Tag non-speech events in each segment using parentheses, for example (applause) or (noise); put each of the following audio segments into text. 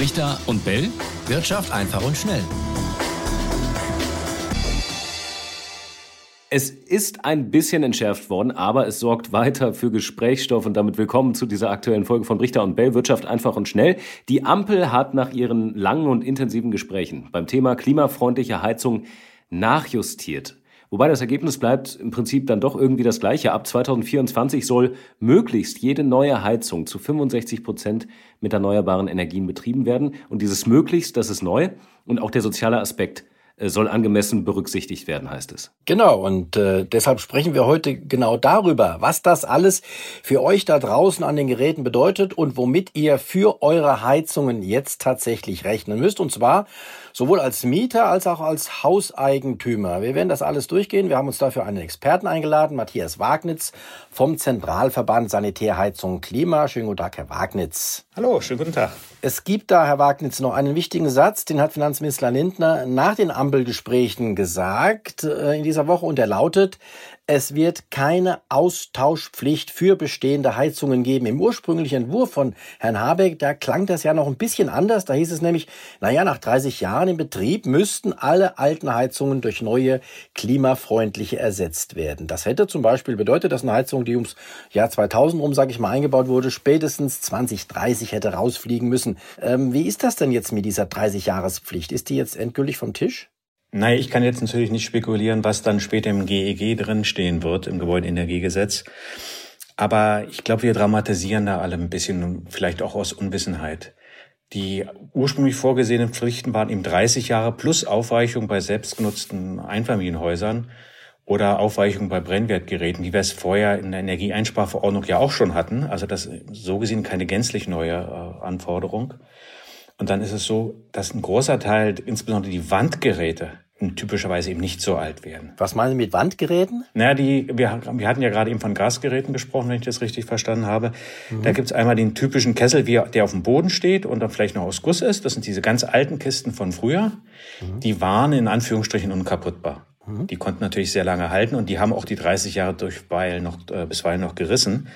Richter und Bell. Wirtschaft einfach und schnell. Es ist ein bisschen entschärft worden, aber es sorgt weiter für Gesprächsstoff und damit willkommen zu dieser aktuellen Folge von Richter und Bell Wirtschaft einfach und schnell. Die Ampel hat nach ihren langen und intensiven Gesprächen beim Thema klimafreundliche Heizung nachjustiert. Wobei das Ergebnis bleibt im Prinzip dann doch irgendwie das gleiche. Ab 2024 soll möglichst jede neue Heizung zu 65 Prozent mit erneuerbaren Energien betrieben werden. Und dieses möglichst, das ist neu. Und auch der soziale Aspekt äh, soll angemessen berücksichtigt werden, heißt es. Genau, und äh, deshalb sprechen wir heute genau darüber, was das alles für euch da draußen an den Geräten bedeutet und womit ihr für eure Heizungen jetzt tatsächlich rechnen müsst. Und zwar sowohl als Mieter als auch als Hauseigentümer. Wir werden das alles durchgehen. Wir haben uns dafür einen Experten eingeladen, Matthias Wagnitz vom Zentralverband Sanitärheizung Klima. Schönen guten Tag, Herr Wagnitz. Hallo, schönen guten Tag. Es gibt da, Herr Wagnitz, noch einen wichtigen Satz, den hat Finanzminister Lindner nach den Ampelgesprächen gesagt äh, in dieser Woche und der lautet, es wird keine Austauschpflicht für bestehende Heizungen geben. Im ursprünglichen Entwurf von Herrn Habeck, da klang das ja noch ein bisschen anders. Da hieß es nämlich, naja, nach 30 Jahren im Betrieb müssten alle alten Heizungen durch neue klimafreundliche ersetzt werden. Das hätte zum Beispiel bedeutet, dass eine Heizung, die ums Jahr 2000 rum, sage ich mal, eingebaut wurde, spätestens 2030 hätte rausfliegen müssen. Ähm, wie ist das denn jetzt mit dieser 30-Jahres-Pflicht? Ist die jetzt endgültig vom Tisch? Nein, ich kann jetzt natürlich nicht spekulieren, was dann später im GEG e drin stehen wird, im Gebäudeenergiegesetz. Aber ich glaube, wir dramatisieren da alle ein bisschen, vielleicht auch aus Unwissenheit. Die ursprünglich vorgesehenen Pflichten waren eben 30 Jahre plus Aufweichung bei selbstgenutzten Einfamilienhäusern oder Aufweichung bei Brennwertgeräten, wie wir es vorher in der Energieeinsparverordnung ja auch schon hatten. Also das so gesehen keine gänzlich neue äh, Anforderung. Und dann ist es so, dass ein großer Teil, insbesondere die Wandgeräte, typischerweise eben nicht so alt werden. Was meinen Sie mit Wandgeräten? Naja, die, wir, wir hatten ja gerade eben von Gasgeräten gesprochen, wenn ich das richtig verstanden habe. Mhm. Da gibt's einmal den typischen Kessel, wie, der auf dem Boden steht und dann vielleicht noch aus Guss ist. Das sind diese ganz alten Kisten von früher. Mhm. Die waren in Anführungsstrichen unkaputtbar. Mhm. Die konnten natürlich sehr lange halten und die haben auch die 30 Jahre durchweilen noch, äh, bisweilen noch gerissen.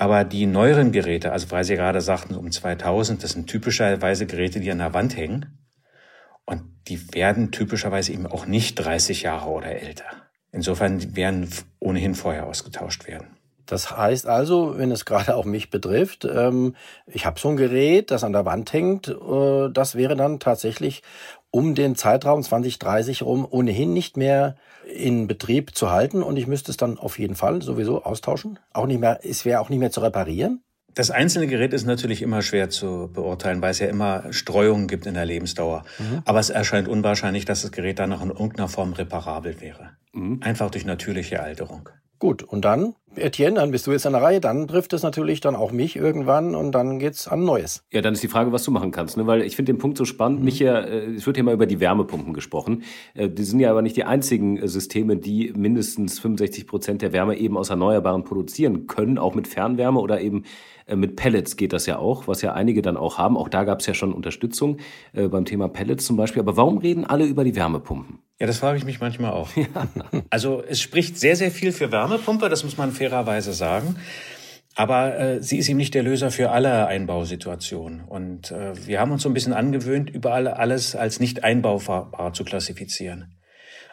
Aber die neueren Geräte, also weil Sie gerade sagten, um 2000, das sind typischerweise Geräte, die an der Wand hängen. Und die werden typischerweise eben auch nicht 30 Jahre oder älter. Insofern werden ohnehin vorher ausgetauscht werden. Das heißt also, wenn es gerade auch mich betrifft, ähm, ich habe so ein Gerät, das an der Wand hängt, äh, das wäre dann tatsächlich um den Zeitraum 2030 rum ohnehin nicht mehr in Betrieb zu halten und ich müsste es dann auf jeden Fall sowieso austauschen. Auch nicht mehr, es wäre auch nicht mehr zu reparieren. Das einzelne Gerät ist natürlich immer schwer zu beurteilen, weil es ja immer Streuungen gibt in der Lebensdauer. Mhm. Aber es erscheint unwahrscheinlich, dass das Gerät dann noch in irgendeiner Form reparabel wäre. Mhm. Einfach durch natürliche Alterung. Gut, und dann, Etienne, dann bist du jetzt an der Reihe, dann trifft es natürlich dann auch mich irgendwann und dann geht's an Neues. Ja, dann ist die Frage, was du machen kannst, ne? weil ich finde den Punkt so spannend. Mhm. Mich ja, äh, es wird hier mal über die Wärmepumpen gesprochen. Äh, die sind ja aber nicht die einzigen äh, Systeme, die mindestens 65 Prozent der Wärme eben aus Erneuerbaren produzieren können, auch mit Fernwärme oder eben mit Pellets geht das ja auch, was ja einige dann auch haben. Auch da gab es ja schon Unterstützung äh, beim Thema Pellets zum Beispiel. Aber warum reden alle über die Wärmepumpen? Ja, das frage ich mich manchmal auch. (laughs) Ja. Also es spricht sehr, sehr viel für Wärmepumpe, das muss man fairerweise sagen. Aber äh, sie ist eben nicht der Löser für alle Einbausituationen. Und äh, wir haben uns so ein bisschen angewöhnt, überall alles als nicht einbaubar zu klassifizieren.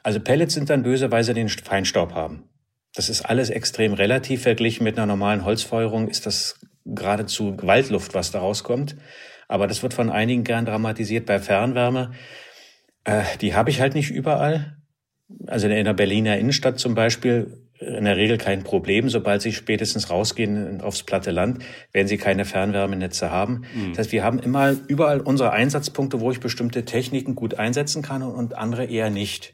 Also Pellets sind dann böse, weil sie den Feinstaub haben. Das ist alles extrem relativ verglichen mit einer normalen Holzfeuerung ist das geradezu Gewaltluft, was da rauskommt. Aber das wird von einigen gern dramatisiert bei Fernwärme. Äh, die habe ich halt nicht überall. Also in der Berliner Innenstadt zum Beispiel in der Regel kein Problem. Sobald Sie spätestens rausgehen aufs platte Land, werden Sie keine Fernwärmenetze haben. Mhm. Das heißt, wir haben immer überall unsere Einsatzpunkte, wo ich bestimmte Techniken gut einsetzen kann und andere eher nicht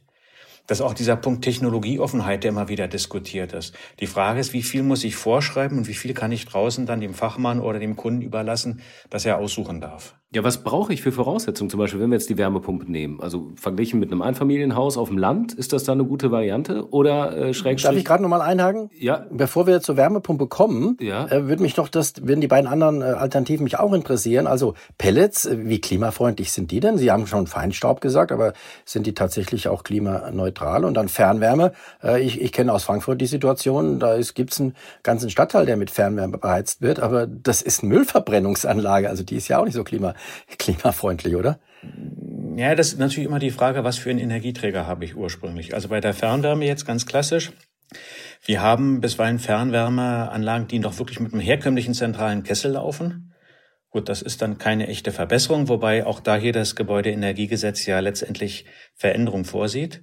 dass auch dieser Punkt Technologieoffenheit, der immer wieder diskutiert ist. Die Frage ist, wie viel muss ich vorschreiben und wie viel kann ich draußen dann dem Fachmann oder dem Kunden überlassen, dass er aussuchen darf. Ja, was brauche ich für Voraussetzungen? Zum Beispiel, wenn wir jetzt die Wärmepumpe nehmen. Also verglichen mit einem Einfamilienhaus auf dem Land, ist das da eine gute Variante? Oder äh, Schrägstrich? Darf ich gerade nochmal einhaken? Ja. Bevor wir zur Wärmepumpe kommen, ja. äh, würde mich doch das, würden die beiden anderen äh, Alternativen mich auch interessieren. Also Pellets, äh, wie klimafreundlich sind die denn? Sie haben schon Feinstaub gesagt, aber sind die tatsächlich auch klimaneutral? Und dann Fernwärme. Äh, ich, ich kenne aus Frankfurt die Situation, da gibt es einen ganzen Stadtteil, der mit Fernwärme beheizt wird, aber das ist eine Müllverbrennungsanlage, also die ist ja auch nicht so klimaneutral (laughs) klimafreundlich, oder? Ja, das ist natürlich immer die Frage, was für einen Energieträger habe ich ursprünglich. Also bei der Fernwärme jetzt ganz klassisch. Wir haben bisweilen Fernwärmeanlagen, die noch wirklich mit einem herkömmlichen zentralen Kessel laufen. Gut, das ist dann keine echte Verbesserung, wobei auch da hier das Gebäudeenergiegesetz ja letztendlich Veränderung vorsieht.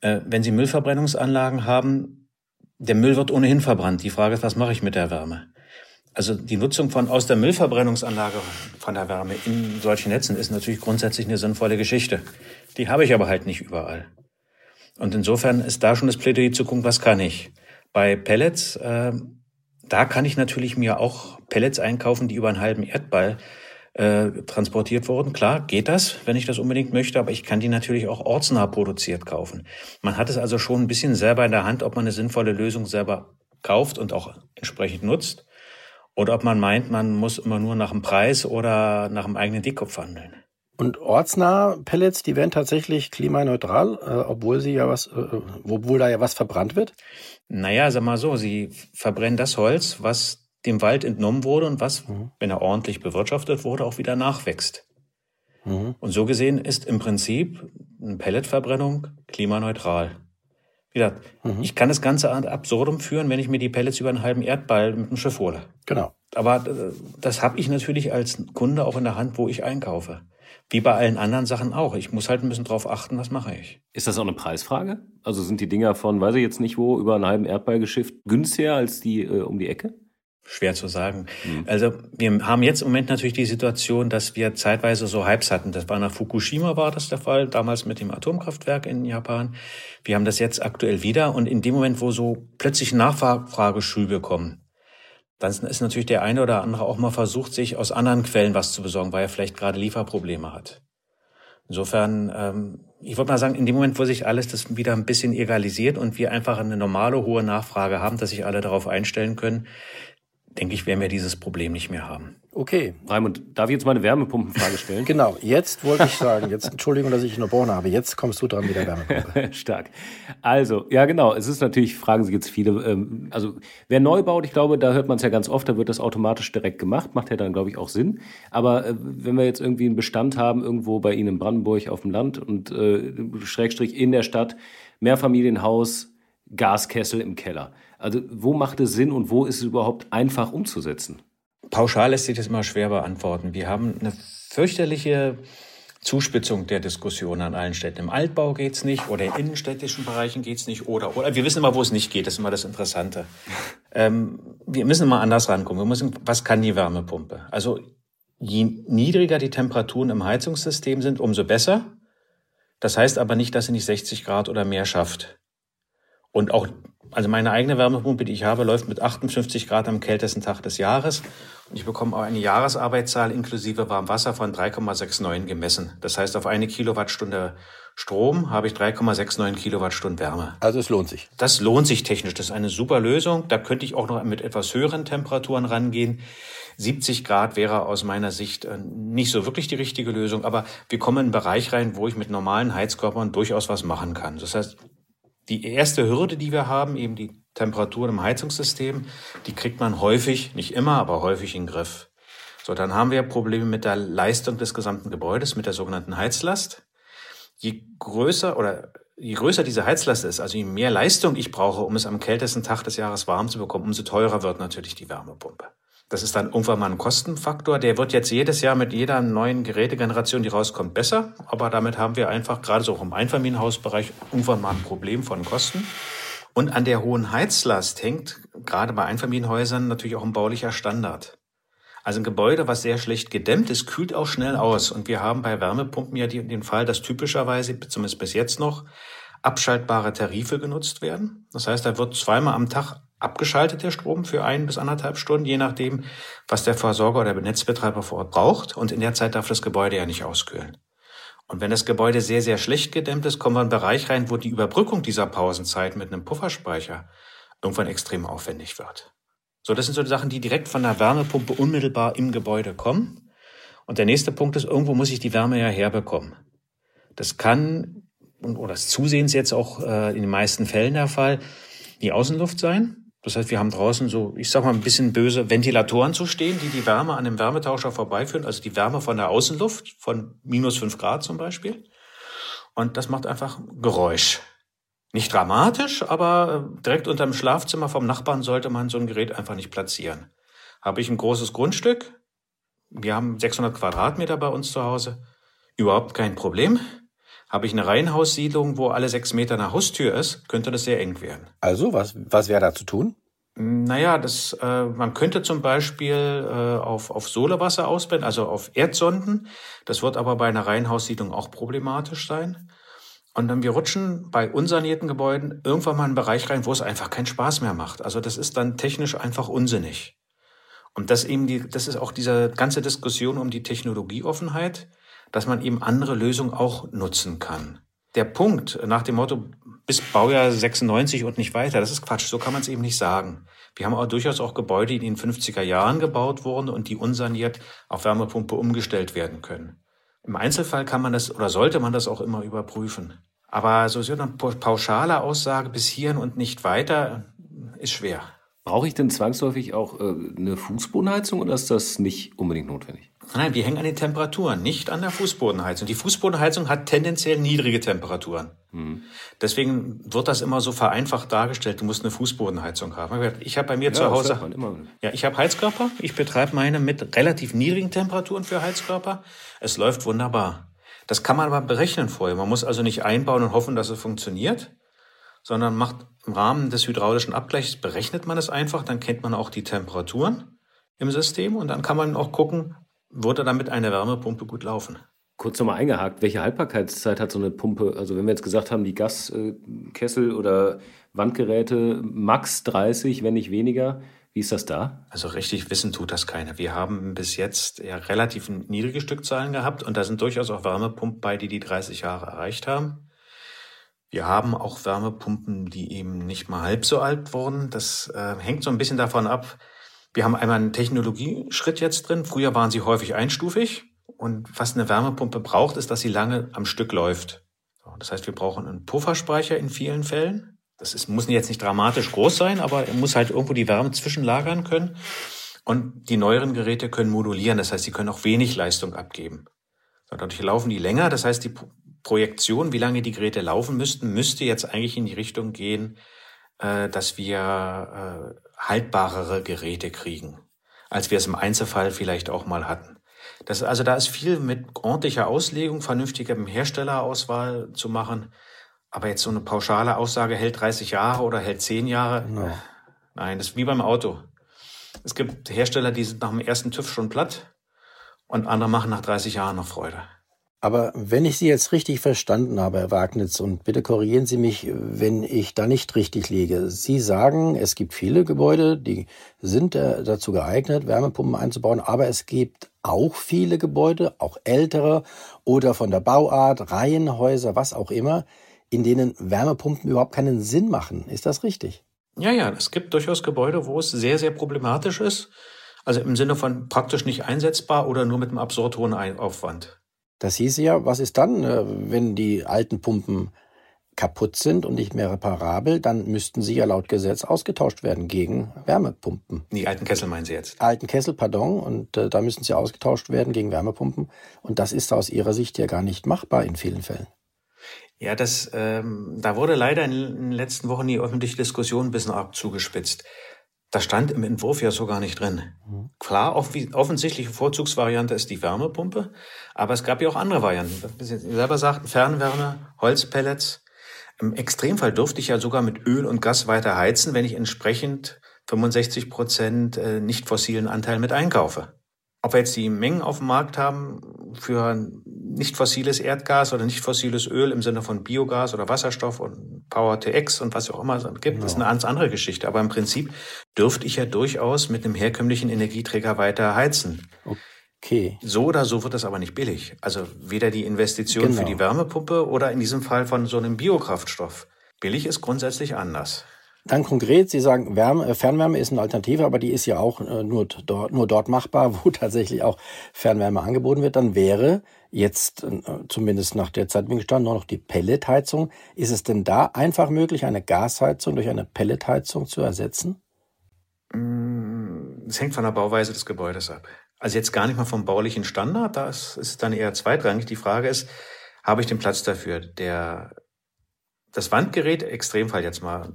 Äh, wenn Sie Müllverbrennungsanlagen haben, der Müll wird ohnehin verbrannt. Die Frage ist, was mache ich mit der Wärme? Also die Nutzung von aus der Müllverbrennungsanlage von der Wärme in solchen Netzen ist natürlich grundsätzlich eine sinnvolle Geschichte. Die habe ich aber halt nicht überall. Und insofern ist da schon das Plädoyer zu gucken, was kann ich. Bei Pellets, äh, da kann ich natürlich mir auch Pellets einkaufen, die über einen halben Erdball äh, transportiert wurden. Klar, geht das, wenn ich das unbedingt möchte, aber ich kann die natürlich auch ortsnah produziert kaufen. Man hat es also schon ein bisschen selber in der Hand, ob man eine sinnvolle Lösung selber kauft und auch entsprechend nutzt. Oder ob man meint, man muss immer nur nach dem Preis oder nach dem eigenen Dickkopf handeln. Und ortsnahe Pellets, die werden tatsächlich klimaneutral, äh, obwohl sie ja was, äh, obwohl da ja was verbrannt wird? Naja, sag mal so, sie verbrennen das Holz, was dem Wald entnommen wurde und was, mhm. wenn er ordentlich bewirtschaftet wurde, auch wieder nachwächst. Mhm. Und so gesehen ist im Prinzip eine Pelletverbrennung klimaneutral. Wie gesagt, mhm. ich kann das Ganze ad absurdum führen, wenn ich mir die Pellets über einen halben Erdball mit dem Schiff hole. Genau. Aber äh, das habe ich natürlich als Kunde auch in der Hand, wo ich einkaufe. Wie bei allen anderen Sachen auch. Ich muss halt ein bisschen drauf achten, was mache ich. Ist das auch eine Preisfrage? Also sind die Dinger von, weiß ich jetzt nicht wo, über einen halben Erdball geschifft, günstiger als die äh, um die Ecke? Schwer zu sagen. Mhm. Also wir haben jetzt im Moment natürlich die Situation, dass wir zeitweise so Hypes hatten. Das war nach Fukushima war das der Fall, damals mit dem Atomkraftwerk in Japan. Wir haben das jetzt aktuell wieder und in dem Moment, wo so plötzlich Nachfrageschübe kommen, dann ist natürlich der eine oder andere auch mal versucht, sich aus anderen Quellen was zu besorgen, weil er vielleicht gerade Lieferprobleme hat. Insofern, ähm, ich würde mal sagen, in dem Moment, wo sich alles das wieder ein bisschen egalisiert und wir einfach eine normale hohe Nachfrage haben, dass sich alle darauf einstellen können, denke ich, werden wir dieses Problem nicht mehr haben. Okay. Raimund, darf ich jetzt mal eine Wärmepumpenfrage stellen? (laughs) genau, jetzt wollte ich sagen, jetzt Entschuldigung, dass ich unterbrochen habe, jetzt kommst du dran mit der Wärmepumpe. (laughs) Stark. Also, ja genau, es ist natürlich, fragen sich jetzt viele, ähm, also wer neu baut, ich glaube, da hört man es ja ganz oft, da wird das automatisch direkt gemacht, macht ja dann, glaube ich, auch Sinn. Aber äh, wenn wir jetzt irgendwie einen Bestand haben, irgendwo bei Ihnen in Brandenburg auf dem Land und äh, Schrägstrich in der Stadt, Mehrfamilienhaus, Gaskessel im Keller also wo macht es Sinn und wo ist es überhaupt einfach umzusetzen? Pauschal lässt sich das immer schwer beantworten. Wir haben eine fürchterliche Zuspitzung der Diskussion an allen Städten. Im Altbau geht's nicht oder in innenstädtischen Bereichen geht's nicht oder, oder wir wissen immer, wo es nicht geht. Das ist immer das Interessante. Ähm, wir müssen immer anders rankommen. Wir müssen, was kann die Wärmepumpe? Also je niedriger die Temperaturen im Heizungssystem sind, umso besser. Das heißt aber nicht, dass sie nicht 60 Grad oder mehr schafft. Und auch also meine eigene Wärmepumpe, die ich habe, läuft mit 58 Grad am kältesten Tag des Jahres. Und ich bekomme auch eine Jahresarbeitszahl inklusive Warmwasser von 3,69 gemessen. Das heißt, auf eine Kilowattstunde Strom habe ich 3,69 Kilowattstunden Wärme. Also es lohnt sich. Das lohnt sich technisch. Das ist eine super Lösung. Da könnte ich auch noch mit etwas höheren Temperaturen rangehen. 70 Grad wäre aus meiner Sicht äh, nicht so wirklich die richtige Lösung, aber wir kommen in einen Bereich rein, wo ich mit normalen Heizkörpern durchaus was machen kann. Das heißt, die erste Hürde, die wir haben, eben die Temperatur im Heizungssystem, die kriegt man häufig, nicht immer, aber häufig in den Griff. So, dann haben wir Probleme mit der Leistung des gesamten Gebäudes, mit der sogenannten Heizlast. Je größer oder je größer diese Heizlast ist, also je mehr Leistung ich brauche, um es am kältesten Tag des Jahres warm zu bekommen, umso teurer wird natürlich die Wärmepumpe. Das ist dann irgendwann mal ein Kostenfaktor. Der wird jetzt jedes Jahr mit jeder neuen Gerätegeneration, die rauskommt, besser. Aber damit haben wir einfach gerade so auch im Einfamilienhausbereich irgendwann mal ein Problem von Kosten. Und an der hohen Heizlast hängt gerade bei Einfamilienhäusern natürlich auch ein baulicher Standard. Also ein Gebäude, was sehr schlecht gedämmt ist, kühlt auch schnell aus. Und wir haben bei Wärmepumpen ja den Fall, dass typischerweise, zumindest bis jetzt noch, abschaltbare Tarife genutzt werden. Das heißt, da wird zweimal am Tag abgeschaltet, der Strom, für ein bis anderthalb Stunden, je nachdem, was der Versorger oder der Netzbetreiber vor Ort braucht. Und in der Zeit darf das Gebäude ja nicht auskühlen. Und wenn das Gebäude sehr, sehr schlecht gedämmt ist, kommen wir in einen Bereich rein, wo die Überbrückung dieser Pausenzeit mit einem Pufferspeicher irgendwann extrem aufwendig wird. So, das sind so die Sachen, die direkt von der Wärmepumpe unmittelbar im Gebäude kommen. Und der nächste Punkt ist, irgendwo muss ich die Wärme ja herbekommen. Das kann, oder das zusehends jetzt auch äh, in den meisten Fällen der Fall, die Außenluft sein. Das heißt, wir haben draußen so, ich sag mal ein bisschen böse Ventilatoren zu stehen, die die Wärme an dem Wärmetauscher vorbeiführen, also die Wärme von der Außenluft, von minus fünf Grad zum Beispiel. Und das macht einfach Geräusch. Nicht dramatisch, aber äh, direkt unter dem Schlafzimmer vom Nachbarn sollte man so ein Gerät einfach nicht platzieren. Habe ich ein großes Grundstück. Wir haben 600 Quadratmeter bei uns zu Hause. Überhaupt kein Problem. Habe ich eine Reihenhaussiedlung, wo alle sechs Meter eine Haustür ist, könnte das sehr eng werden. Also, was, was wäre da zu tun? Naja, das, äh, man könnte zum Beispiel äh, auf, auf Solewasser ausblenden, also auf Erdsonden. Das wird aber bei einer Reihenhaussiedlung auch problematisch sein. Und dann wir rutschen bei unsanierten Gebäuden irgendwann mal in einen Bereich rein, wo es einfach keinen Spaß mehr macht. Also das ist dann technisch einfach unsinnig. Und das eben die, das ist auch diese ganze Diskussion um die Technologieoffenheit dass man eben andere Lösungen auch nutzen kann. Der Punkt nach dem Motto bis Baujahr 96 und nicht weiter, das ist Quatsch, so kann man es eben nicht sagen. Wir haben auch durchaus auch Gebäude, die in den 50er Jahren gebaut wurden und die unsaniert auf Wärmepumpe umgestellt werden können. Im Einzelfall kann man das oder sollte man das auch immer überprüfen. Aber so eine pauschale Aussage bis hierhin und nicht weiter ist schwer. Brauche ich denn zwangsläufig auch äh, eine Fußbodenheizung oder ist das nicht unbedingt notwendig? Nein, wir hängen an den Temperaturen, nicht an der Fußbodenheizung. Die Fußbodenheizung hat tendenziell niedrige Temperaturen. Mhm. Deswegen wird das immer so vereinfacht dargestellt. Du musst eine Fußbodenheizung haben. Ich habe bei mir ja, zu Hause, ja, ich habe Heizkörper. Ich betreibe meine mit relativ niedrigen Temperaturen für Heizkörper. Es läuft wunderbar. Das kann man aber berechnen vorher. Man muss also nicht einbauen und hoffen, dass es funktioniert, sondern macht im Rahmen des hydraulischen Abgleichs berechnet man es einfach, dann kennt man auch die Temperaturen im System und dann kann man auch gucken, würde damit eine Wärmepumpe gut laufen. Kurz nochmal eingehakt, welche Haltbarkeitszeit hat so eine Pumpe? Also wenn wir jetzt gesagt haben, die Gaskessel oder Wandgeräte max 30, wenn nicht weniger, wie ist das da? Also richtig wissen tut das keiner. Wir haben bis jetzt ja relativ niedrige Stückzahlen gehabt und da sind durchaus auch Wärmepumpen bei, die die 30 Jahre erreicht haben. Wir haben auch Wärmepumpen, die eben nicht mal halb so alt wurden. Das äh, hängt so ein bisschen davon ab. Wir haben einmal einen Technologieschritt jetzt drin. Früher waren sie häufig einstufig. Und was eine Wärmepumpe braucht, ist, dass sie lange am Stück läuft. Das heißt, wir brauchen einen Pufferspeicher in vielen Fällen. Das ist, muss jetzt nicht dramatisch groß sein, aber er muss halt irgendwo die Wärme zwischenlagern können. Und die neueren Geräte können modulieren. Das heißt, sie können auch wenig Leistung abgeben. Dadurch laufen die länger. Das heißt, die Projektion, wie lange die Geräte laufen müssten, müsste jetzt eigentlich in die Richtung gehen, äh, dass wir äh, haltbarere Geräte kriegen, als wir es im Einzelfall vielleicht auch mal hatten. Das, also da ist viel mit ordentlicher Auslegung, vernünftiger Herstellerauswahl zu machen. Aber jetzt so eine pauschale Aussage hält 30 Jahre oder hält 10 Jahre. No. Nein, das ist wie beim Auto. Es gibt Hersteller, die sind nach dem ersten TÜV schon platt und andere machen nach 30 Jahren noch Freude. Aber wenn ich Sie jetzt richtig verstanden habe, Herr Wagnitz, und bitte korrigieren Sie mich, wenn ich da nicht richtig liege. Sie sagen, es gibt viele Gebäude, die sind äh, dazu geeignet, Wärmepumpen einzubauen, aber es gibt auch viele Gebäude, auch ältere oder von der Bauart, Reihenhäuser, was auch immer, in denen Wärmepumpen überhaupt keinen Sinn machen. Ist das richtig? Ja, ja, es gibt durchaus Gebäude, wo es sehr, sehr problematisch ist. Also im Sinne von praktisch nicht einsetzbar oder nur mit einem absurd hohen Aufwand. Das hieße ja, was ist dann, äh, wenn die alten Pumpen kaputt sind und nicht mehr reparabel, dann müssten sie ja laut Gesetz ausgetauscht werden gegen Wärmepumpen. Die alten Kessel meinen Sie jetzt? Alten Kessel, pardon. Und äh, da müssen sie ausgetauscht werden gegen Wärmepumpen. Und das ist aus Ihrer Sicht ja gar nicht machbar in vielen Fällen. Ja, das, ähm, da wurde leider in den letzten Wochen die öffentliche Diskussion ein bisschen arg zugespitzt. Das stand im Entwurf ja so gar nicht drin. Mhm. Klar, offensichtliche Vorzugsvariante ist die Wärmepumpe, aber es gab ja auch andere Varianten. Wie Sie selber sagten, Fernwärme, Holzpellets. Im Extremfall durfte ich ja sogar mit Öl und Gas weiter heizen, wenn ich entsprechend 65 Prozent äh, nicht fossilen Anteil mit einkaufe. Ob wir jetzt die Mengen auf dem Markt haben für nicht fossiles Erdgas oder nicht fossiles Öl im Sinne von Biogas oder Wasserstoff und Power to X und was auch immer es gibt, genau. ist eine ganz andere Geschichte. Aber im Prinzip dürfte ich ja durchaus mit einem herkömmlichen Energieträger weiter heizen. Okay. So oder so wird das aber nicht billig. Also weder die Investition genau. für die Wärmepumpe oder in diesem Fall von so einem Biokraftstoff. Billig ist grundsätzlich anders. Dann konkret, Sie sagen, Wärme, äh, Fernwärme ist eine Alternative, aber die ist ja auch äh, nur, dort, nur dort machbar, (laughs) wo tatsächlich auch Fernwärme angeboten wird. Dann wäre jetzt, äh, zumindest nach der Zeit Stand, nur noch die Pelletheizung. Ist es denn da einfach möglich, eine Gasheizung durch eine Pelletheizung zu ersetzen? Mm, es hängt von der Bauweise des Gebäudes ab. Also jetzt gar nicht mal vom baulichen Standard, das ist dann eher zweitrangig. Die Frage ist, habe ich den Platz dafür? Der, das Wandgerät, Extremfall jetzt mal,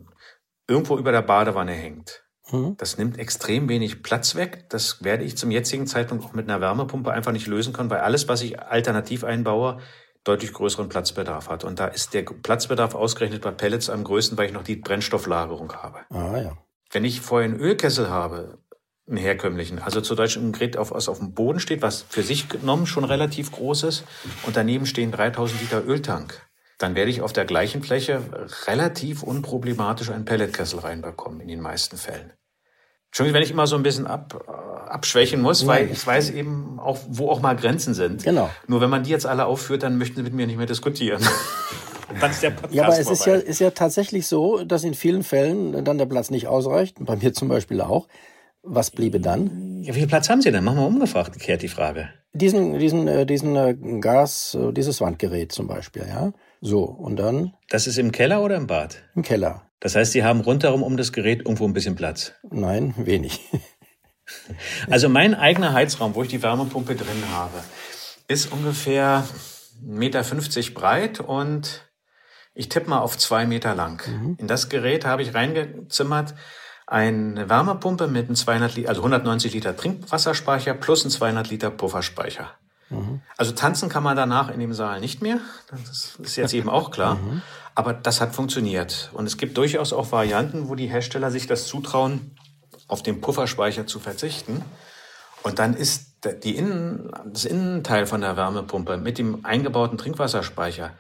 irgendwo über der Badewanne hängt. Mhm. Das nimmt extrem wenig Platz weg. Das werde ich zum jetzigen Zeitpunkt auch mit einer Wärmepumpe einfach nicht lösen können, weil alles, was ich alternativ einbaue, deutlich größeren Platzbedarf hat. Und da ist der Platzbedarf ausgerechnet bei Pellets am größten, weil ich noch die Brennstofflagerung habe. Ah, ja. Wenn ich vorher einen Ölkessel habe, einen herkömmlichen, also zu Deutsch ein Gerät, auf, was auf dem Boden steht, was für sich genommen schon relativ groß ist, und daneben stehen 3000 Liter Öltank, dann werde ich auf der gleichen Fläche relativ unproblematisch einen Pelletkessel reinbekommen, in den meisten Fällen. Entschuldigung, wenn ich immer so ein bisschen ab, äh, abschwächen muss, weil ich weiß eben auch, wo auch mal Grenzen sind. Genau. Nur wenn man die jetzt alle aufführt, dann möchten sie mit mir nicht mehr diskutieren. (laughs) dann ist der Podcast ja, aber es ist ja, ist ja tatsächlich so, dass in vielen Fällen dann der Platz nicht ausreicht. Bei mir zum Beispiel auch. Was bliebe dann? Ja, wie viel Platz haben Sie denn? Machen wir umgefragt, gekehrt die Frage. Diesen, diesen, äh, diesen äh, Gas, dieses Wandgerät zum Beispiel, ja. So, und dann? Das ist im Keller oder im Bad? Im Keller. Das heißt, Sie haben rundherum um das Gerät irgendwo ein bisschen Platz? Nein, wenig. (laughs) Also mein eigener Heizraum, wo ich die Wärmepumpe drin habe, ist ungefähr 1,50 Meter breit und ich tippe mal auf zwei Meter lang. Mhm. In das Gerät habe ich reingezimmert eine Wärmepumpe mit einem 200 Liter, also 190 Liter Trinkwasserspeicher plus ein 200 Liter Pufferspeicher. Mhm. Also tanzen kann man danach in dem Saal nicht mehr. Das ist jetzt eben auch klar. (laughs) Mhm. Aber das hat funktioniert. Und es gibt durchaus auch Varianten, wo die Hersteller sich das zutrauen, auf den Pufferspeicher zu verzichten. Und dann ist die Innen, das Innenteil von der Wärmepumpe mit dem eingebauten Trinkwasserspeicher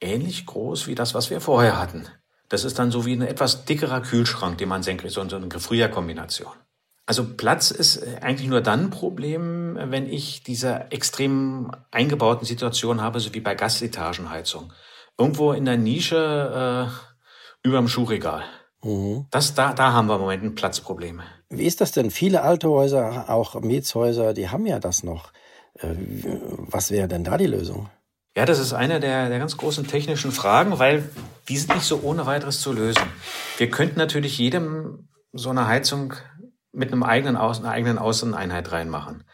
ähnlich groß wie das, was wir vorher hatten. Das ist dann so wie ein etwas dickerer Kühlschrank, den man senkrecht, so eine Gefrierkombination. Also Platz ist eigentlich nur dann ein Problem, wenn ich diese extrem eingebauten Situation habe, so wie bei Gastetagenheizung irgendwo in der Nische äh, über dem Schuhregal. Mhm. Das, da, da haben wir im Moment ein Platzproblem. Wie ist das denn? Viele alte Häuser, auch Mietshäuser, die haben ja das noch. Äh, was wäre denn da die Lösung? Ja, das ist eine der, der ganz großen technischen Fragen, weil die sind nicht so ohne weiteres zu lösen. Wir könnten natürlich jedem so eine Heizung mit einem eigenen Außen, einer eigenen Außeneinheit reinmachen.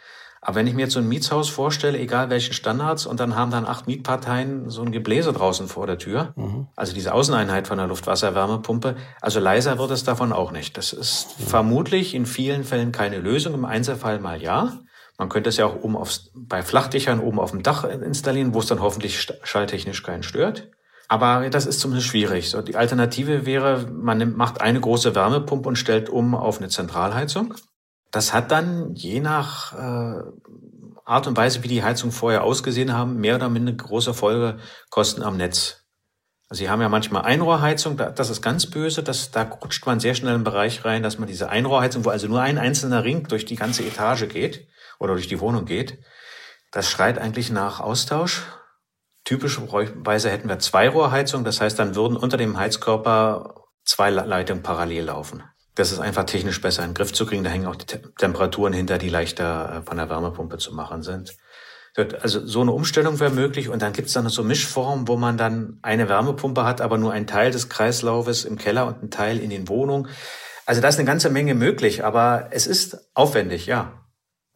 Aber wenn ich mir jetzt so ein Mietshaus vorstelle, egal welchen Standards, und dann haben dann acht Mietparteien so ein Gebläse draußen vor der Tür, mhm. also diese Außeneinheit von der Luftwasserwärmepumpe, also leiser wird es davon auch nicht. Das ist mhm. vermutlich in vielen Fällen keine Lösung, im Einzelfall mal ja. Man könnte es ja auch oben aufs, bei Flachdächern oben auf dem Dach installieren, wo es dann hoffentlich schalltechnisch keinen stört. Aber das ist zumindest schwierig. So, die Alternative wäre, man nimmt, macht eine große Wärmepumpe und stellt um auf eine Zentralheizung. Das hat dann je nach äh, Art und Weise, wie die Heizungen vorher ausgesehen haben, mehr oder minder große Folgekosten am Netz. Also Sie haben ja manchmal Einrohrheizung, das ist ganz böse, das, da rutscht man sehr schnell im Bereich rein, dass man diese Einrohrheizung, wo also nur ein einzelner Ring durch die ganze Etage geht oder durch die Wohnung geht, das schreit eigentlich nach Austausch. Typischerweise hätten wir Zweirohrheizung, das heißt, dann würden unter dem Heizkörper zwei Leitungen parallel laufen. Das ist einfach technisch besser in den Griff zu kriegen. Da hängen auch die Temperaturen hinter, die leichter äh, von der Wärmepumpe zu machen sind. Also so eine Umstellung wäre möglich und dann gibt es dann so Mischformen, wo man dann eine Wärmepumpe hat, aber nur ein Teil des Kreislaufes im Keller und ein Teil in den Wohnungen. Also da ist eine ganze Menge möglich, aber es ist aufwendig, ja.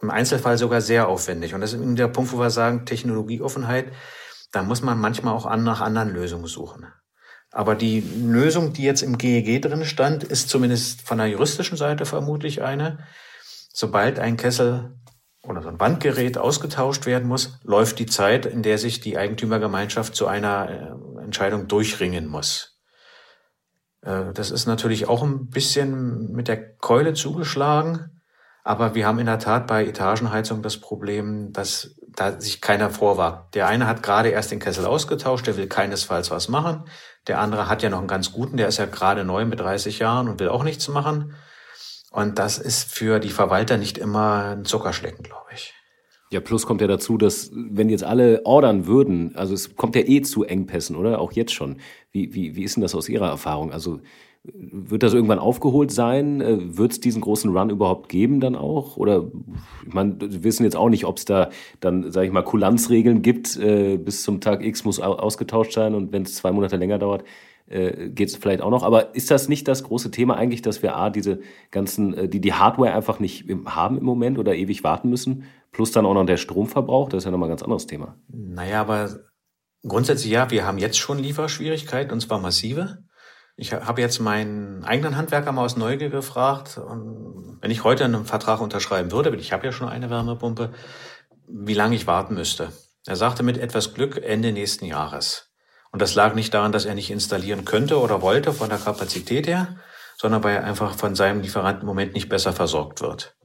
Im Einzelfall sogar sehr aufwendig. Und das ist eben der Punkt, wo wir sagen, Technologieoffenheit, da muss man manchmal auch nach anderen Lösungen suchen. Aber die Lösung, die jetzt im GEG drin stand, ist zumindest von der juristischen Seite vermutlich eine. Sobald ein Kessel oder so ein Wandgerät ausgetauscht werden muss, läuft die Zeit, in der sich die Eigentümergemeinschaft zu einer äh, Entscheidung durchringen muss. Äh, das ist natürlich auch ein bisschen mit der Keule zugeschlagen, aber wir haben in der Tat bei Etagenheizung das Problem, dass da sich keiner vorwagt. Der eine hat gerade erst den Kessel ausgetauscht, der will keinesfalls was machen. Der andere hat ja noch einen ganz guten, der ist ja gerade neu mit 30 Jahren und will auch nichts machen. Und das ist für die Verwalter nicht immer ein Zuckerschlecken, glaube ich. Ja, plus kommt ja dazu, dass wenn jetzt alle ordern würden, also es kommt ja eh zu Engpässen, oder? Auch jetzt schon. Wie, wie, wie ist denn das aus Ihrer Erfahrung? Also wird das irgendwann aufgeholt sein? Äh, wird es diesen großen Run überhaupt geben dann auch? Oder ich meine, wir wissen jetzt auch nicht, ob es da dann, sage ich mal, Kulanzregeln gibt. Äh, bis zum Tag X muss ausgetauscht sein und wenn es zwei Monate länger dauert, äh, geht es vielleicht auch noch. Aber ist das nicht das große Thema eigentlich, dass wir A, diese ganzen, die, die Hardware einfach nicht haben im Moment oder ewig warten müssen, plus dann auch noch der Stromverbrauch, das ist ja nochmal ein ganz anderes Thema. Naja, aber grundsätzlich ja, wir haben jetzt schon Lieferschwierigkeiten und zwar massive. Ich habe jetzt meinen eigenen Handwerker mal aus Neugier gefragt, wenn ich heute einen Vertrag unterschreiben würde, ich habe ja schon eine Wärmepumpe, wie lange ich warten müsste. Er sagte mit etwas Glück Ende nächsten Jahres. Und das lag nicht daran, dass er nicht installieren könnte oder wollte von der Kapazität her, sondern weil er einfach von seinem Lieferanten im Moment nicht besser versorgt wird.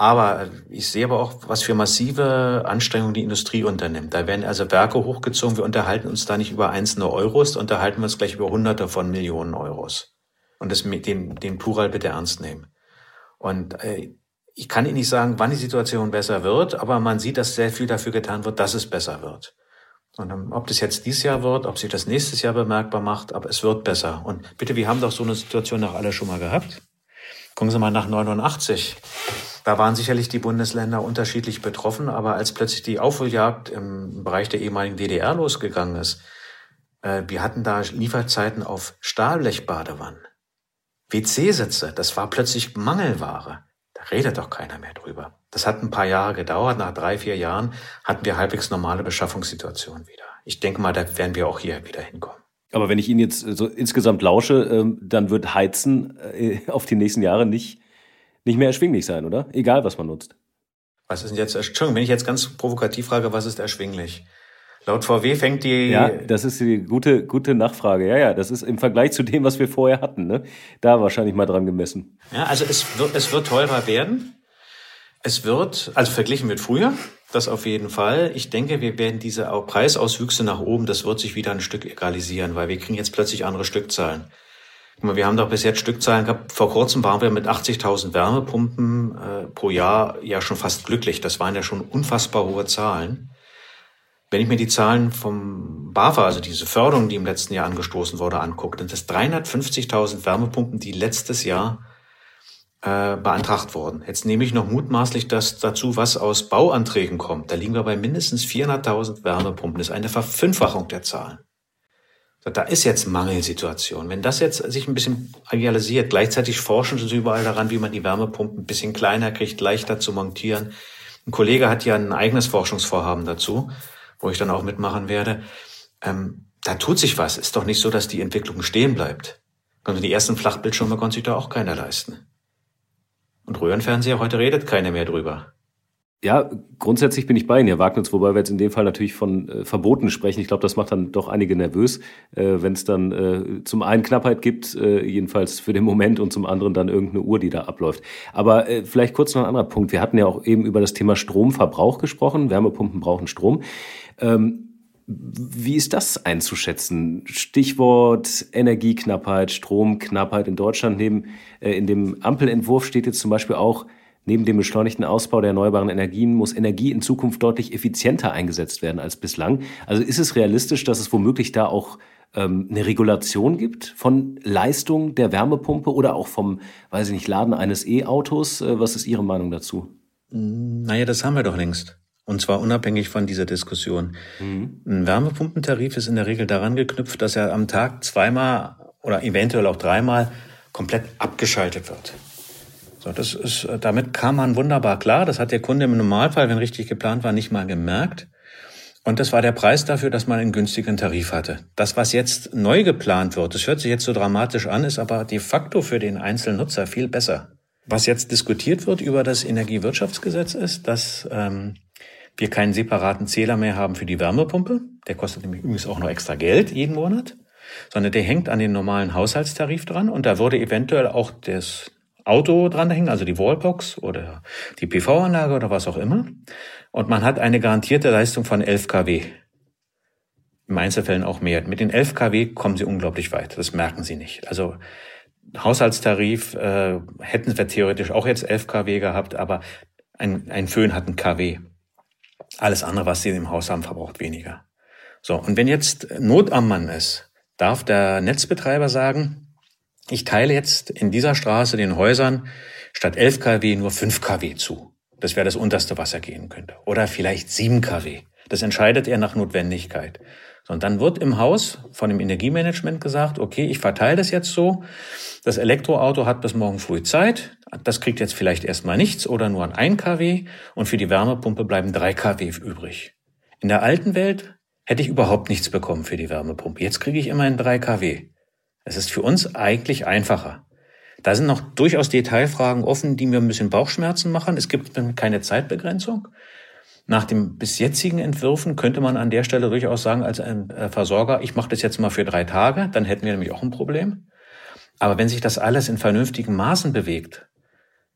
Aber ich sehe aber auch, was für massive Anstrengungen die Industrie unternimmt. Da werden also Werke hochgezogen. Wir unterhalten uns da nicht über einzelne Euros, da unterhalten wir uns gleich über Hunderte von Millionen Euros. Und das mit den, den Plural bitte ernst nehmen. Und äh, ich kann Ihnen nicht sagen, wann die Situation besser wird, aber man sieht, dass sehr viel dafür getan wird, dass es besser wird. Und ähm, ob das jetzt dieses Jahr wird, ob sich das nächstes Jahr bemerkbar macht, aber es wird besser. Und bitte, wir haben doch so eine Situation auch alle schon mal gehabt. Gucken Sie mal nach 89. Da waren sicherlich die Bundesländer unterschiedlich betroffen, aber als plötzlich die Aufholjagd im Bereich der ehemaligen DDR losgegangen ist, äh, wir hatten da Lieferzeiten auf Stahlblechbadewannen. WC-Sitze, das war plötzlich Mangelware. Da redet doch keiner mehr drüber. Das hat ein paar Jahre gedauert. Nach drei, vier Jahren hatten wir halbwegs normale Beschaffungssituationen wieder. Ich denke mal, da werden wir auch hier wieder hinkommen. Aber wenn ich Ihnen jetzt so insgesamt lausche, ähm, dann wird Heizen äh, (laughs) auf die nächsten Jahre nicht, nicht mehr erschwinglich sein, oder? Egal, was man nutzt. Was ist denn jetzt, Entschuldigung, wenn ich jetzt ganz provokativ frage, was ist erschwinglich? Laut VW fängt die. Ja, das ist die gute, gute Nachfrage. Ja, ja, das ist im Vergleich zu dem, was wir vorher hatten, ne? Da wahrscheinlich mal dran gemessen. Ja, also es wird, es wird teurer werden. Es wird, also verglichen mit früher, das auf jeden Fall. Ich denke, wir werden diese Preisauswüchse nach oben, das wird sich wieder ein Stück egalisieren, weil wir kriegen jetzt plötzlich andere Stückzahlen. Wir haben doch bis jetzt Stückzahlen gehabt. Vor kurzem waren wir mit 80.000 Wärmepumpen äh, pro Jahr ja schon fast glücklich. Das waren ja schon unfassbar hohe Zahlen. Wenn ich mir die Zahlen vom BAFA, also diese Förderung, die im letzten Jahr angestoßen wurde, angucke, dann sind das 350.000 Wärmepumpen, die letztes Jahr äh, beantragt worden. Jetzt nehme ich noch mutmaßlich das dazu, was aus Bauanträgen kommt. Da liegen wir bei mindestens 400.000 Wärmepumpen. Das ist eine Verfünffachung der Zahlen. Da ist jetzt Mangelsituation. Wenn das jetzt sich ein bisschen idealisiert, gleichzeitig forschen sie überall daran, wie man die Wärmepumpen ein bisschen kleiner kriegt, leichter zu montieren. Ein Kollege hat ja ein eigenes Forschungsvorhaben dazu, wo ich dann auch mitmachen werde. Ähm, da tut sich was. Ist doch nicht so, dass die Entwicklung stehen bleibt. Also die ersten Flachbildschirme konnte sich da auch keiner leisten. Und Röhrenfernseher, heute redet keiner mehr drüber. Ja, grundsätzlich bin ich bei Ihnen, Herr Wagnitz, wobei wir jetzt in dem Fall natürlich von äh, Verboten sprechen. Ich glaube, das macht dann doch einige nervös, äh, wenn es dann äh, zum einen Knappheit gibt, äh, jedenfalls für den Moment, und zum anderen dann irgendeine Uhr, die da abläuft. Aber äh, vielleicht kurz noch ein anderer Punkt. Wir hatten ja auch eben über das Thema Stromverbrauch gesprochen. Wärmepumpen brauchen Strom. Ähm, wie ist das einzuschätzen? Stichwort Energieknappheit, Stromknappheit in Deutschland. Neben, äh, in dem Ampelentwurf steht jetzt zum Beispiel auch, neben dem beschleunigten Ausbau der erneuerbaren Energien muss Energie in Zukunft deutlich effizienter eingesetzt werden als bislang. Also ist es realistisch, dass es womöglich da auch ähm, eine Regulation gibt von Leistung der Wärmepumpe oder auch vom, weiß ich nicht, Laden eines E-Autos? Äh, was ist Ihre Meinung dazu? Naja, das haben wir doch längst. Und zwar unabhängig von dieser Diskussion. Mhm. Ein Wärmepumpentarif ist in der Regel daran geknüpft, dass er am Tag zweimal oder eventuell auch dreimal komplett abgeschaltet wird. So, das ist, damit kam man wunderbar klar. Das hat der Kunde im Normalfall, wenn richtig geplant war, nicht mal gemerkt. Und das war der Preis dafür, dass man einen günstigen Tarif hatte. Das, was jetzt neu geplant wird, das hört sich jetzt so dramatisch an, ist aber de facto für den einzelnen Nutzer viel besser. Was jetzt diskutiert wird über das Energiewirtschaftsgesetz ist, dass ähm, wir keinen separaten Zähler mehr haben für die Wärmepumpe. Der kostet nämlich übrigens auch noch extra Geld jeden Monat, sondern der hängt an den normalen Haushaltstarif dran und da würde eventuell auch das Auto dran hängen, also die Wallbox oder die PV-Anlage oder was auch immer. Und man hat eine garantierte Leistung von 11 kW. Im Einzelfällen auch mehr. Mit den 11 kW kommen sie unglaublich weit. Das merken sie nicht. Also Haushaltstarif äh, hätten wir theoretisch auch jetzt 11 kW gehabt, aber ein, ein Föhn hat ein kW. Alles andere, was sie im Haus haben, verbraucht weniger. So, und wenn jetzt Not am Mann ist, darf der Netzbetreiber sagen, ich teile jetzt in dieser Straße den Häusern statt 11 kW nur 5 kW zu. Das wäre das unterste, was er gehen könnte. Oder vielleicht 7 kW. Das entscheidet er nach Notwendigkeit. Und dann wird im Haus von dem Energiemanagement gesagt, okay, ich verteile das jetzt so. Das Elektroauto hat bis morgen früh Zeit. Das kriegt jetzt vielleicht erstmal nichts oder nur an 1 kW. Und für die Wärmepumpe bleiben 3 kW übrig. In der alten Welt hätte ich überhaupt nichts bekommen für die Wärmepumpe. Jetzt kriege ich immerhin 3 kW. Es ist für uns eigentlich einfacher. Da sind noch durchaus Detailfragen offen, die mir ein bisschen Bauchschmerzen machen. Es gibt keine Zeitbegrenzung. Nach den bis jetzigen Entwürfen könnte man an der Stelle durchaus sagen, als ein äh, Versorger, ich mache das jetzt mal für drei Tage, dann hätten wir nämlich auch ein Problem. Aber wenn sich das alles in vernünftigen Maßen bewegt,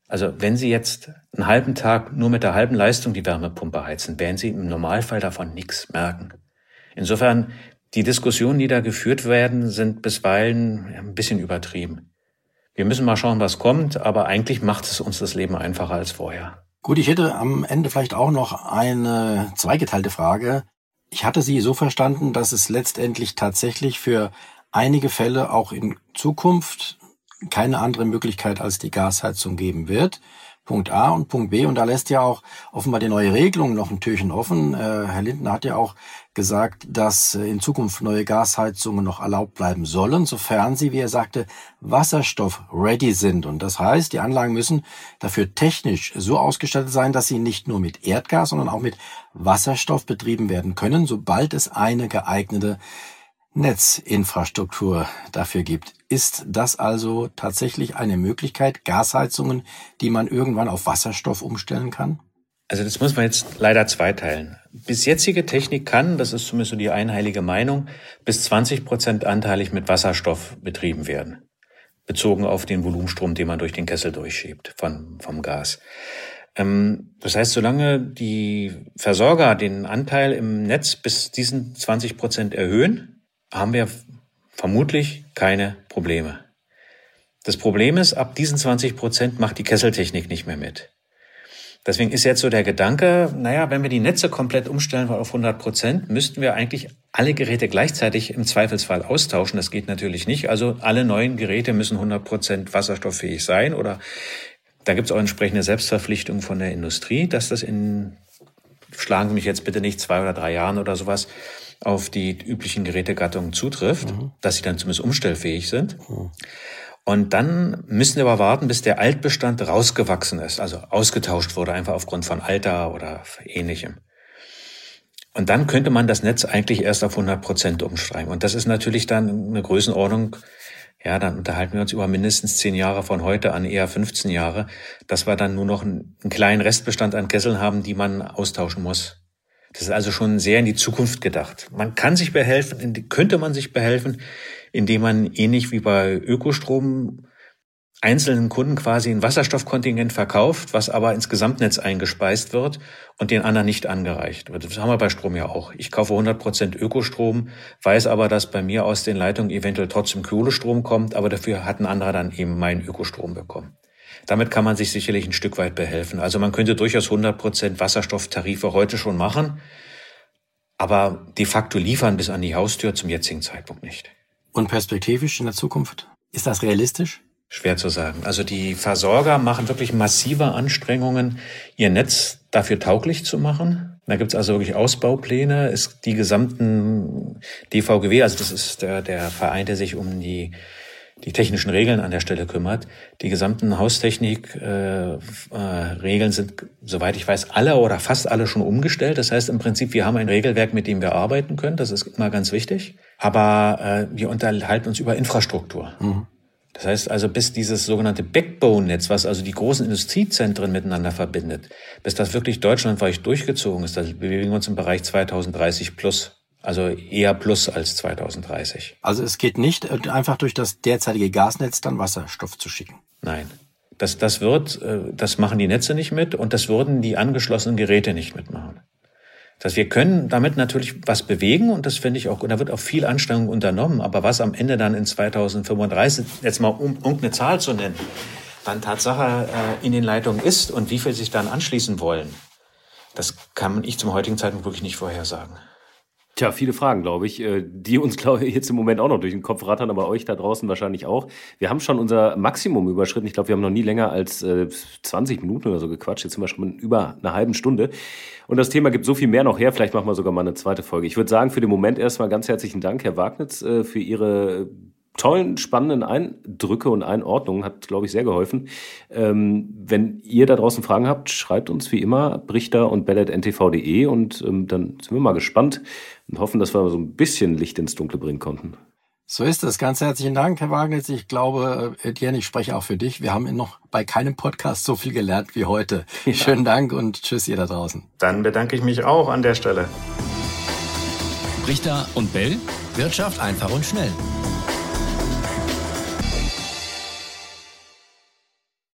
also wenn Sie jetzt einen halben Tag nur mit der halben Leistung die Wärmepumpe heizen, werden Sie im Normalfall davon nichts merken. Insofern, die Diskussionen, die da geführt werden, sind bisweilen ein bisschen übertrieben. Wir müssen mal schauen, was kommt, aber eigentlich macht es uns das Leben einfacher als vorher. Gut, ich hätte am Ende vielleicht auch noch eine zweigeteilte Frage. Ich hatte Sie so verstanden, dass es letztendlich tatsächlich für einige Fälle auch in Zukunft keine andere Möglichkeit als die Gasheizung geben wird. Punkt A und Punkt B. Und da lässt ja auch offenbar die neue Regelung noch ein Türchen offen. Äh, Herr Lindner hat ja auch gesagt, dass äh, in Zukunft neue Gasheizungen noch erlaubt bleiben sollen, sofern sie, wie er sagte, wasserstoff-ready sind. Und das heißt, die Anlagen müssen dafür technisch so ausgestattet sein, dass sie nicht nur mit Erdgas, sondern auch mit Wasserstoff betrieben werden können, sobald es eine geeignete Netzinfrastruktur dafür gibt. Ist das also tatsächlich eine Möglichkeit, Gasheizungen, die man irgendwann auf Wasserstoff umstellen kann? Also das muss man jetzt leider zweiteilen. Bis jetzige Technik kann, das ist zumindest so die einheilige Meinung, bis 20 Prozent anteilig mit Wasserstoff betrieben werden. Bezogen auf den Volumenstrom, den man durch den Kessel durchschiebt von, vom Gas. Ähm, das heißt, solange die Versorger den Anteil im Netz bis diesen 20 Prozent erhöhen, haben wir vermutlich keine Probleme. Das Problem ist, ab diesen 20 Prozent macht die Kesseltechnik nicht mehr mit. Deswegen ist jetzt so der Gedanke, naja, wenn wir die Netze komplett umstellen auf 100 Prozent, müssten wir eigentlich alle Geräte gleichzeitig im Zweifelsfall austauschen. Das geht natürlich nicht. Also alle neuen Geräte müssen 100 Prozent wasserstofffähig sein oder da gibt es auch entsprechende Selbstverpflichtungen von der Industrie, dass das in, schlagen Sie mich jetzt bitte nicht zwei oder drei Jahren oder sowas, auf die üblichen Gerätegattungen zutrifft, mhm. dass sie dann zumindest umstellfähig sind. Mhm. Und dann müssen wir aber warten, bis der Altbestand rausgewachsen ist, also ausgetauscht wurde, einfach aufgrund von Alter oder ähnlichem. Und dann könnte man das Netz eigentlich erst auf 100 Prozent umsteigen. Und das ist natürlich dann eine Größenordnung, ja, dann unterhalten wir uns über mindestens zehn Jahre von heute an, eher 15 Jahre, dass wir dann nur noch einen, einen kleinen Restbestand an Kesseln haben, die man austauschen muss. Das ist also schon sehr in die Zukunft gedacht. Man kann sich behelfen, könnte man sich behelfen, indem man ähnlich wie bei Ökostrom einzelnen Kunden quasi ein Wasserstoffkontingent verkauft, was aber ins Gesamtnetz eingespeist wird und den anderen nicht angereicht wird. Das haben wir bei Strom ja auch. Ich kaufe 100 Prozent Ökostrom, weiß aber, dass bei mir aus den Leitungen eventuell trotzdem Kohlestrom kommt, aber dafür hat ein anderer dann eben meinen Ökostrom bekommen. Damit kann man sich sicherlich ein Stück weit behelfen. Also man könnte durchaus 100 Prozent Wasserstofftarife heute schon machen, aber de facto liefern bis an die Haustür zum jetzigen Zeitpunkt nicht. Und perspektivisch in der Zukunft? Ist das realistisch? Schwer zu sagen. Also die Versorger machen wirklich massive Anstrengungen, ihr Netz dafür tauglich zu machen. Da gibt's also wirklich Ausbaupläne. Ist die gesamten DVGW, also das ist der, der Verein, der sich um die die technischen Regeln an der Stelle kümmert. Die gesamten Haustechnik-Regeln äh, äh, sind, soweit ich weiß, alle oder fast alle schon umgestellt. Das heißt im Prinzip, wir haben ein Regelwerk, mit dem wir arbeiten können. Das ist immer ganz wichtig. Aber äh, wir unterhalten uns über Infrastruktur. Mhm. Das heißt also, bis dieses sogenannte Backbone-Netz, was also die großen Industriezentren miteinander verbindet, bis das wirklich deutschlandweit durchgezogen ist, da bewegen wir uns im Bereich 2030 plus. Also eher plus als 2030. Also es geht nicht äh, einfach durch das derzeitige Gasnetz dann Wasserstoff zu schicken. Nein. Das, das wird, äh, das machen die Netze nicht mit und das würden die angeschlossenen Geräte nicht mitmachen. Das wir können damit natürlich was bewegen und das finde ich auch, da wird auch viel Anstrengung unternommen. Aber was am Ende dann in 2035, jetzt mal um irgendeine Zahl zu nennen, dann Tatsache äh, in den Leitungen ist und wie viel sich dann anschließen wollen, das kann ich zum heutigen Zeitpunkt wirklich nicht vorhersagen. Tja, viele Fragen, glaube ich, äh, die uns, (laughs) glaube ich, jetzt im Moment auch noch durch den Kopf rattern, aber euch da draußen wahrscheinlich auch. Wir haben schon unser Maximum überschritten. Ich glaube, wir haben noch nie länger als 20 äh, Minuten oder so gequatscht. Jetzt sind wir schon über einer halben Stunde. Und das Thema gibt so viel mehr noch her. Vielleicht machen wir sogar mal eine zweite Folge. Ich würde sagen, für den Moment erstmal ganz herzlichen Dank, Herr Wagnitz, äh, für Ihre tollen, spannenden Eindrücke und Einordnungen. Hat, glaube ich, sehr geholfen. Ähm, wenn ihr da draußen Fragen habt, schreibt uns wie immer brichter und bellet.ntv.de und ähm, dann sind wir mal gespannt und hoffen, dass wir so ein bisschen Licht ins Dunkle bringen konnten. So ist es. Ganz herzlichen Dank, Herr Wagnitz. Ich glaube, äh, Etienne, ich spreche auch für dich. Wir haben noch bei keinem Podcast so viel gelernt wie heute. Ja. Schönen Dank und tschüss ihr da draußen. Dann bedanke ich mich auch an der Stelle. Brichter und Bell. Wirtschaft einfach und schnell.